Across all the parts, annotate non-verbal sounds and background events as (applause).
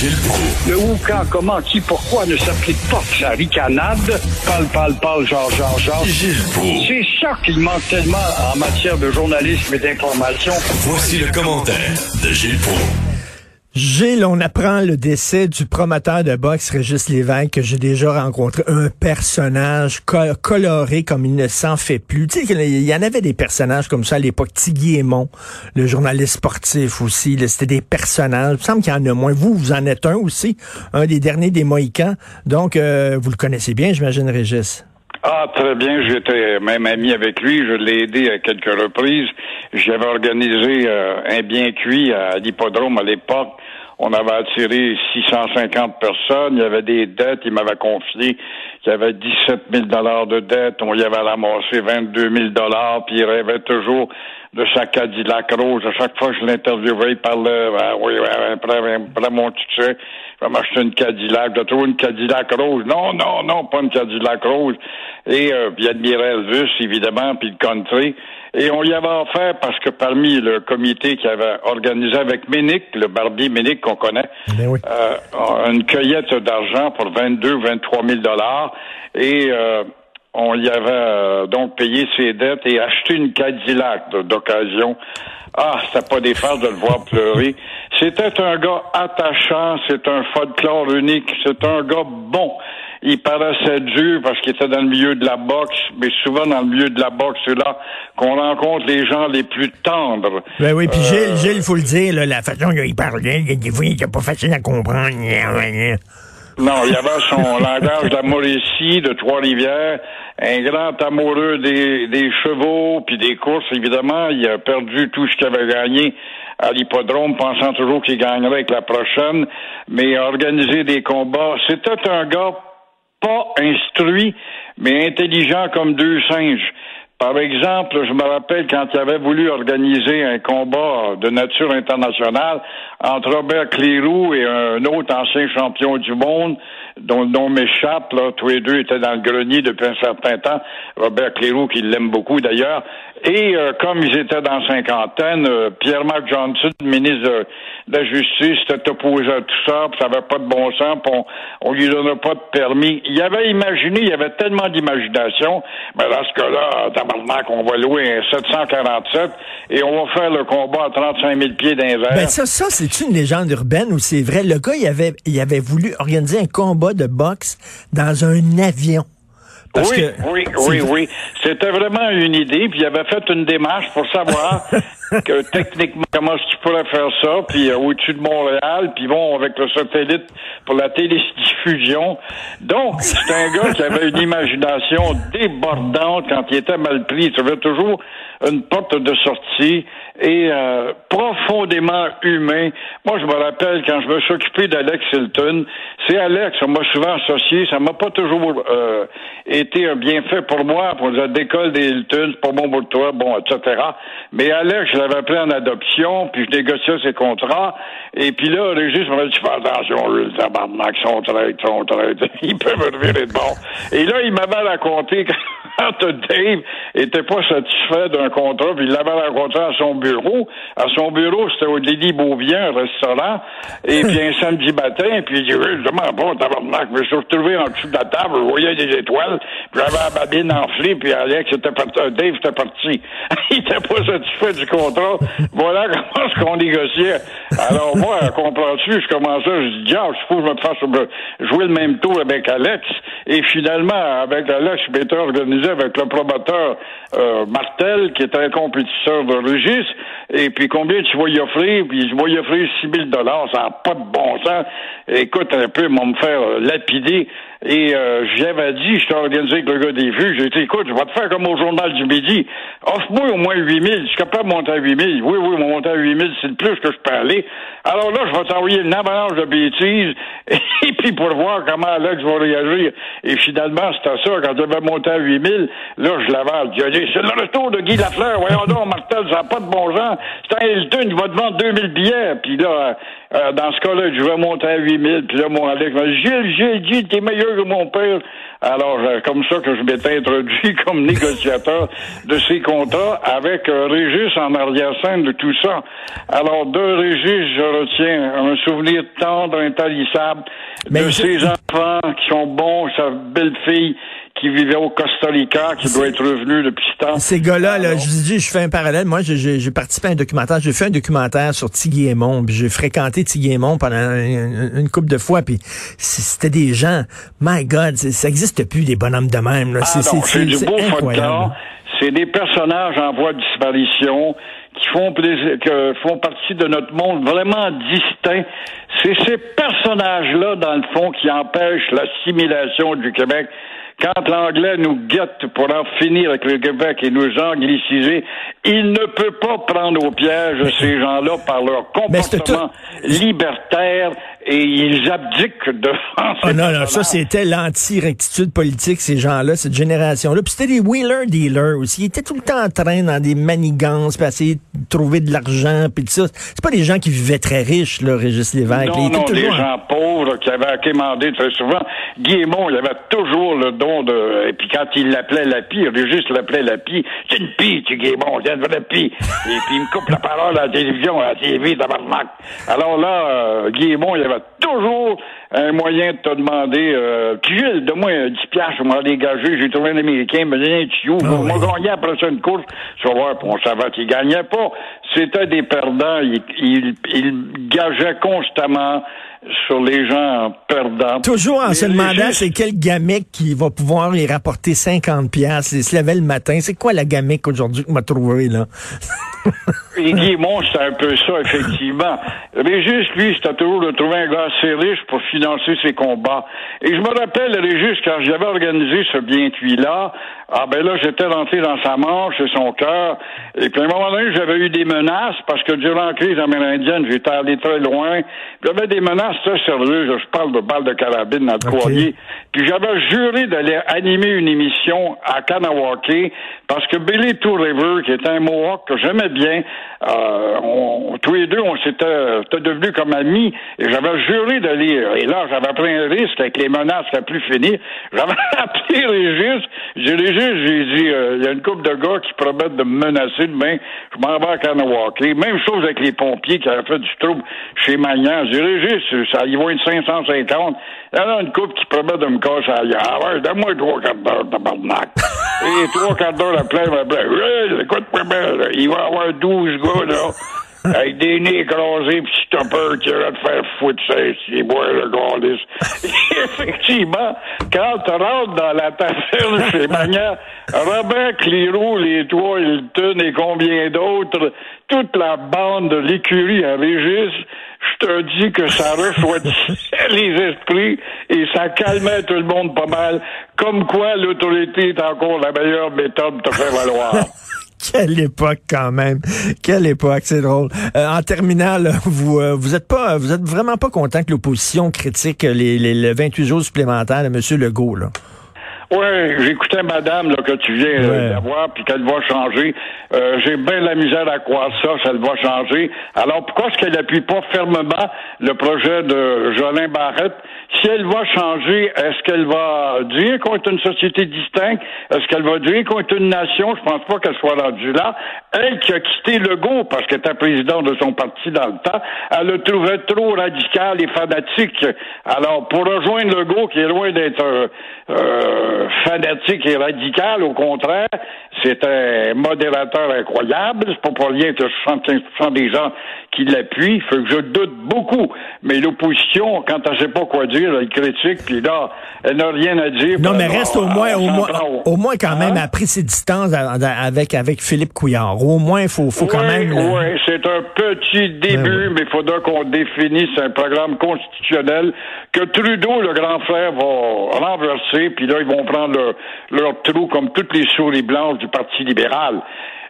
Gilles Proulx. Le où, quand, comment, qui, pourquoi ne s'applique pas la ricanade? Parle, parle, parle, genre, genre, genre. Gilles Proulx. C'est ça qu'il manque tellement en matière de journalisme et d'information. Voici le commentaire de Gilles Proulx. Gilles, on apprend le décès du promoteur de boxe Régis Lévesque que j'ai déjà rencontré. Un personnage co- coloré comme il ne s'en fait plus. Tu sais, il y en avait des personnages comme ça à l'époque. Tigui Aymon, le journaliste sportif aussi. C'était des personnages. Il me semble qu'il y en a moins. Vous, vous en êtes un aussi. Un des derniers des Mohicans. Donc, euh, vous le connaissez bien, j'imagine, Régis. Ah, très bien. J'étais même ami avec lui. Je l'ai aidé à quelques reprises. J'avais organisé euh, un bien cuit à l'hippodrome à l'époque. On avait attiré 650 personnes. Il y avait des dettes. Il m'avait confié qu'il y avait 17 000 dollars de dettes. On y avait ramassé 22 000 dollars. Puis il rêvait toujours de sa Cadillac rose. À chaque fois que je l'interviewais, il parlait, ah oui, après, après mon succès, je vais m'acheter une Cadillac. Je trouve une Cadillac rose. Non, non, non, pas une Cadillac rose. Et euh, puis il admirait Elvis, évidemment, puis le country. Et on y avait offert parce que parmi le comité qui avait organisé avec Ménic, le barbier Ménic qu'on connaît, Ben oui. euh, une cueillette d'argent pour 22, 23 000 dollars. Et euh, on y avait euh, donc payé ses dettes et acheté une Cadillac d'occasion. Ah, c'était pas des farces de le voir pleurer. C'était un gars attachant, c'est un folklore unique, c'est un gars bon. Il paraissait dur parce qu'il était dans le milieu de la boxe, mais souvent dans le milieu de la boxe, c'est là qu'on rencontre les gens les plus tendres. Ben oui, puis Gilles, Gilles, il faut le dire, là, la façon qu'il parlait, des fois, il était pas facile à comprendre. Non, il y avait son (laughs) langage de la de Trois-Rivières, un grand amoureux des, des chevaux, puis des courses, évidemment. Il a perdu tout ce qu'il avait gagné à l'hippodrome, pensant toujours qu'il gagnerait avec la prochaine, mais organiser des combats. C'était un gars pas instruit, mais intelligent comme deux singes. Par exemple, je me rappelle quand il avait voulu organiser un combat de nature internationale entre Robert Clérou et un autre ancien champion du monde, dont le nom m'échappe, là, tous les deux étaient dans le grenier depuis un certain temps. Robert Clérou, qui l'aime beaucoup d'ailleurs. Et euh, comme ils étaient dans cinquantaine, euh, Pierre-Marc Johnson, ministre de, la Justice, s'était opposé à tout ça, puis ça n'avait pas de bon sens, puis on, on lui donnait pas de permis. Il avait imaginé, il avait tellement d'imagination, mais dans ce cas-là, tabarnak, on va louer un 747 et on va faire le combat à 35 000 pieds airs. Ben ça, ça c'est une légende urbaine ou c'est vrai? Le gars, il avait, il avait voulu organiser un combat de boxe dans un avion. Parce oui, que oui, oui, oui. C'était vraiment une idée, puis il avait fait une démarche pour savoir (laughs) que techniquement comment est-ce qu'il pourrait faire ça, puis euh, au-dessus de Montréal, puis bon avec le satellite pour la télédiffusion. Donc c'est un gars qui avait une imagination débordante quand il était mal pris. Il trouvait toujours une porte de sortie et euh, profondément humain. Moi, je me rappelle quand je me suis occupé d'Alex Hilton, c'est Alex, on m'a souvent associé, ça m'a pas toujours euh, été un bienfait pour moi, pour la décolle des Hilton, c'est pas bon pour toi, bon, etc. Mais Alex, je l'avais pris en adoption, puis je négociais ses contrats, et puis là, Régis m'avait dit, fais attention, le tabarnak, sont traîtres, sont traîtres, (laughs) ils peuvent me revirer de bon. Et là, il m'avait raconté (laughs) quand Dave était pas satisfait d'un contrat, puis il l'avait raconté à son bureau. À son bureau, c'était au Lily Beauvien, un restaurant, et puis un samedi matin, puis il dit, oui, je demande pas, tabarnak, je me suis retrouvé en dessous de la table, je voyais des étoiles, puis j'avais la babine enflée, puis Alex était parti, euh, Dave était parti. (laughs) il était pas satisfait du contrat. Voilà (laughs) comment est-ce qu'on négociait. Alors moi, (laughs) comprends-tu, je commençais, je dis, je faut que je me fasse jouer le même tour avec Alex, et finalement, avec Alex, je m'étais organisé avec le promoteur euh, Martel, qui était un compétiteur de Régis, et puis combien tu vas y offrir? Puis je vais y offrir 6 000 ça n'a pas de bon sens. Écoute un peu, ils vont me faire lapider. Et euh, j'avais dit, je t'ai organisé avec le gars des vues, j'ai dit, écoute, je vais te faire comme au journal du midi. Offre-moi au moins 8 000. Je suis capable de monter à 8 000. Oui, oui, monter à 8 000, c'est le plus que je peux aller. Alors là, je vais t'envoyer une avalanche de bêtises (laughs) et puis pour voir comment Alex va réagir. Et finalement, c'était ça. Quand je vais monter à 8 000, là, je l'avale. J'ai dit, c'est le retour de Guy Lafleur. Voyons donc, Martel, ça n'a pas de bon genre. C'est un Hilton, il va te vendre 2000 billets. Puis là, euh, dans ce cas-là, je vais monter à 8 000. Puis là, mon Alex m'a dit, Gilles, Gilles, Gilles, t'es meilleur que mon père. Alors, euh, comme ça que je m'étais introduit (laughs) comme négociateur de ces contrats avec euh, Régis en arrière-scène de tout ça. Alors, de Régis, je retiens un souvenir tendre, intarissable Mais de je- ses enfants qui sont bons, sa belle-fille qui vivait au Costa Rica, qui doit être revenue depuis ce temps. Ces gars-là, là, je vous dis, je fais un parallèle. Moi, j'ai- participé à un documentaire. J'ai fait un documentaire sur Tiggy Aimon, puis j'ai fréquenté Tiggy Aimon pendant une, une couple de fois, puis c'était des gens. My God, ça existe plus des bonhommes de même. Là. Ah C'est du beau folklore. C'est des personnages en voie de disparition qui font plaisir, que font partie de notre monde vraiment distinct. C'est ces personnages-là, dans le fond, qui empêchent l'assimilation du Québec. Quand l'anglais nous guette pour en finir avec le Québec et nous angliciser, il ne peut pas prendre au piège ces gens-là par leur comportement libertaire et ils abdiquent devant (laughs) Ah ces non, non, ça c'était l'anti-rectitude politique, ces gens-là, cette génération-là. Puis c'était des wheeler-dealers aussi. Ils étaient tout le temps en train dans des manigances, puis essayer de trouver de l'argent, puis tout ça. C'est pas des gens qui vivaient très riches, là, Régis Lévesque. Non, Ils non, des gens pauvres qui avaient quémandé très souvent. Guillemont, il avait toujours le don de... Et puis quand il l'appelait la pie, Régis l'appelait la pie. C'est une pie, tu Guillemont, c'est une vraie pie. Et puis il me coupe la parole à la télévision, à la TV, tabarnak. Alors là, euh, Guillemont, il avait toujours un moyen de te demander... Euh, Gilles, donne-moi 10 piastres, je m'en dégager. J'ai trouvé un Américain, il me donnait un tuyau. Ah On oui. m'a gagné après ça une course. Tu vas voir, on savait qu'il gagnait pas. C'était des perdants. Ils il, il gageaient constamment sur les gens perdants. Toujours en se les demandant c'est quel gamique qui va pouvoir les rapporter 50 pièces. Il se levait le matin. C'est quoi la gamique aujourd'hui qu'on m'a trouvé là? (laughs) Et Guillemont, c'est un peu ça, effectivement. Régis, lui, c'était toujours de trouver un gars assez riche pour financer ses combats. Et je me rappelle, Régis, quand j'avais organisé ce bien cuit-là, ah ben là, j'étais rentré dans sa manche et son cœur. Et puis à un moment donné, j'avais eu des menaces parce que durant la crise amérindienne, j'étais allé très loin. J'avais des menaces sérieuses. Je parle de balles de carabine dans le courrier. Puis j'avais juré d'aller animer une émission à Kanawake parce que Billy Two River, qui était un Mohawk que j'aimais bien, euh, on- tous les deux, on s'était était devenus comme amis. Et j'avais juré d'aller. Et là, j'avais pris un risque avec les menaces qui a plus fini. (laughs) J'avais appelé Régis. J'ai Régis, j'ai dit, euh, il y a une couple de gars qui promettent de me menacer demain. Je m'en vais à Kanawake. Même chose avec les pompiers qui avaient fait du trouble chez Magnan. J'ai dit, Régis, ça, ils vont être 550. Il y en a une couple qui promet de me casser ailleurs. Ah ouais, donne-moi trois quarts d'heure, tabarnak. (laughs) Et trois quarts d'heure après, il m'appelait. Hey, écoute-moi bien, il va y avoir 12 gars, là. Avec des nez écrasés pis peur qu'il va te faire foutre ça ici, boire le galice. (laughs) Effectivement, quand tu rentres dans la taverne (laughs) chez Magnan, Robert Clérou, les trois Hilton et combien d'autres, toute la bande de l'écurie à Régis, je te dis que ça refroidissait (laughs) les esprits et ça calmait tout le monde pas mal. Comme quoi, l'autorité est encore la meilleure méthode de te faire valoir. Quelle époque quand même. Quelle époque, c'est drôle. Euh, en terminant, là, vous euh, vous êtes pas vous êtes vraiment pas content que l'opposition critique les, les, les 28 jours supplémentaires de M. Legault, là? Oui, j'écoutais madame là, que tu viens euh, Ouais. d'avoir, puis qu'elle va changer. Euh, J'ai bien la misère à croire ça, ça va changer. Alors pourquoi est-ce qu'elle appuie pas fermement le projet de Jolin Barrette? Si elle va changer, est-ce qu'elle va dire qu'on est une société distincte? Est-ce qu'elle va dire qu'on est une nation? Je pense pas qu'elle soit rendue là. Elle qui a quitté Legault parce qu'elle était présidente de son parti dans le temps, elle le trouvait trop radical et fanatique. Alors, pour rejoindre Legault, qui est loin d'être euh, euh, fanatique et radical, au contraire, c'est un modérateur incroyable. C'est pas pour rien que 75% des gens qui l'appuient. Fait que je doute beaucoup. Mais l'opposition, quand elle sait pas quoi dire, elle critique, puis là, elle n'a rien à dire. Non, mais reste au moins, au moins, au- moins quand même Hein? a pris ses distances avec, avec Philippe Couillard. Au moins, il faut, faut quand même... Oui, c'est un petit début, mais il faudra qu'on définisse un programme constitutionnel que Trudeau, le grand frère, va renverser, puis là, ils vont prendre leur, leur trou comme toutes les souris blanches du Parti libéral.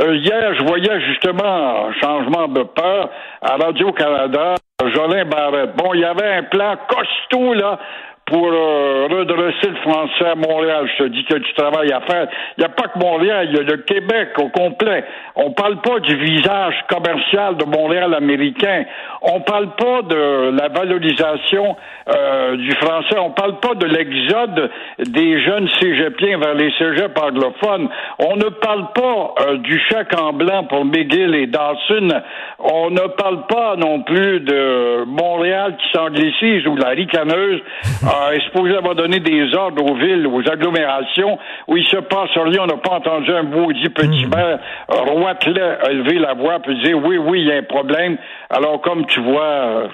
Euh, hier, je voyais justement un changement de peur à Radio-Canada, Jolin Barrette. Bon, il y avait un plan costaud, là, pour euh, redresser le français à Montréal. Je te dis qu'il y a du travail à faire. Il n'y a pas que Montréal, il y a le Québec au complet. On parle pas du visage commercial de Montréal américain. On parle pas de la valorisation euh, du français. On parle pas de l'exode des jeunes cégepiens vers les cégeps anglophones. On ne parle pas euh, du chèque en blanc pour McGill et Dawson. On ne parle pas non plus de Montréal qui s'anglicise ou la ricaneuse (laughs) est supposé avoir donné des ordres aux villes, aux agglomérations, où il se passe rien. On n'a pas entendu un maudit petit maire Roitelet élever la voix puis dire oui, oui, il y a un problème. Alors, comme tu vois,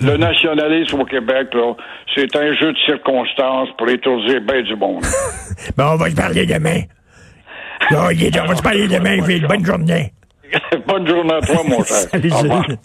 le nationalisme au Québec, là, c'est un jeu de circonstances pour étourdir bien du monde. (laughs) bon, on va se parler demain. Là, on va se parler demain, Ville. Bonne journée. (laughs) Bonne journée à toi, mon (laughs) cher. Salut.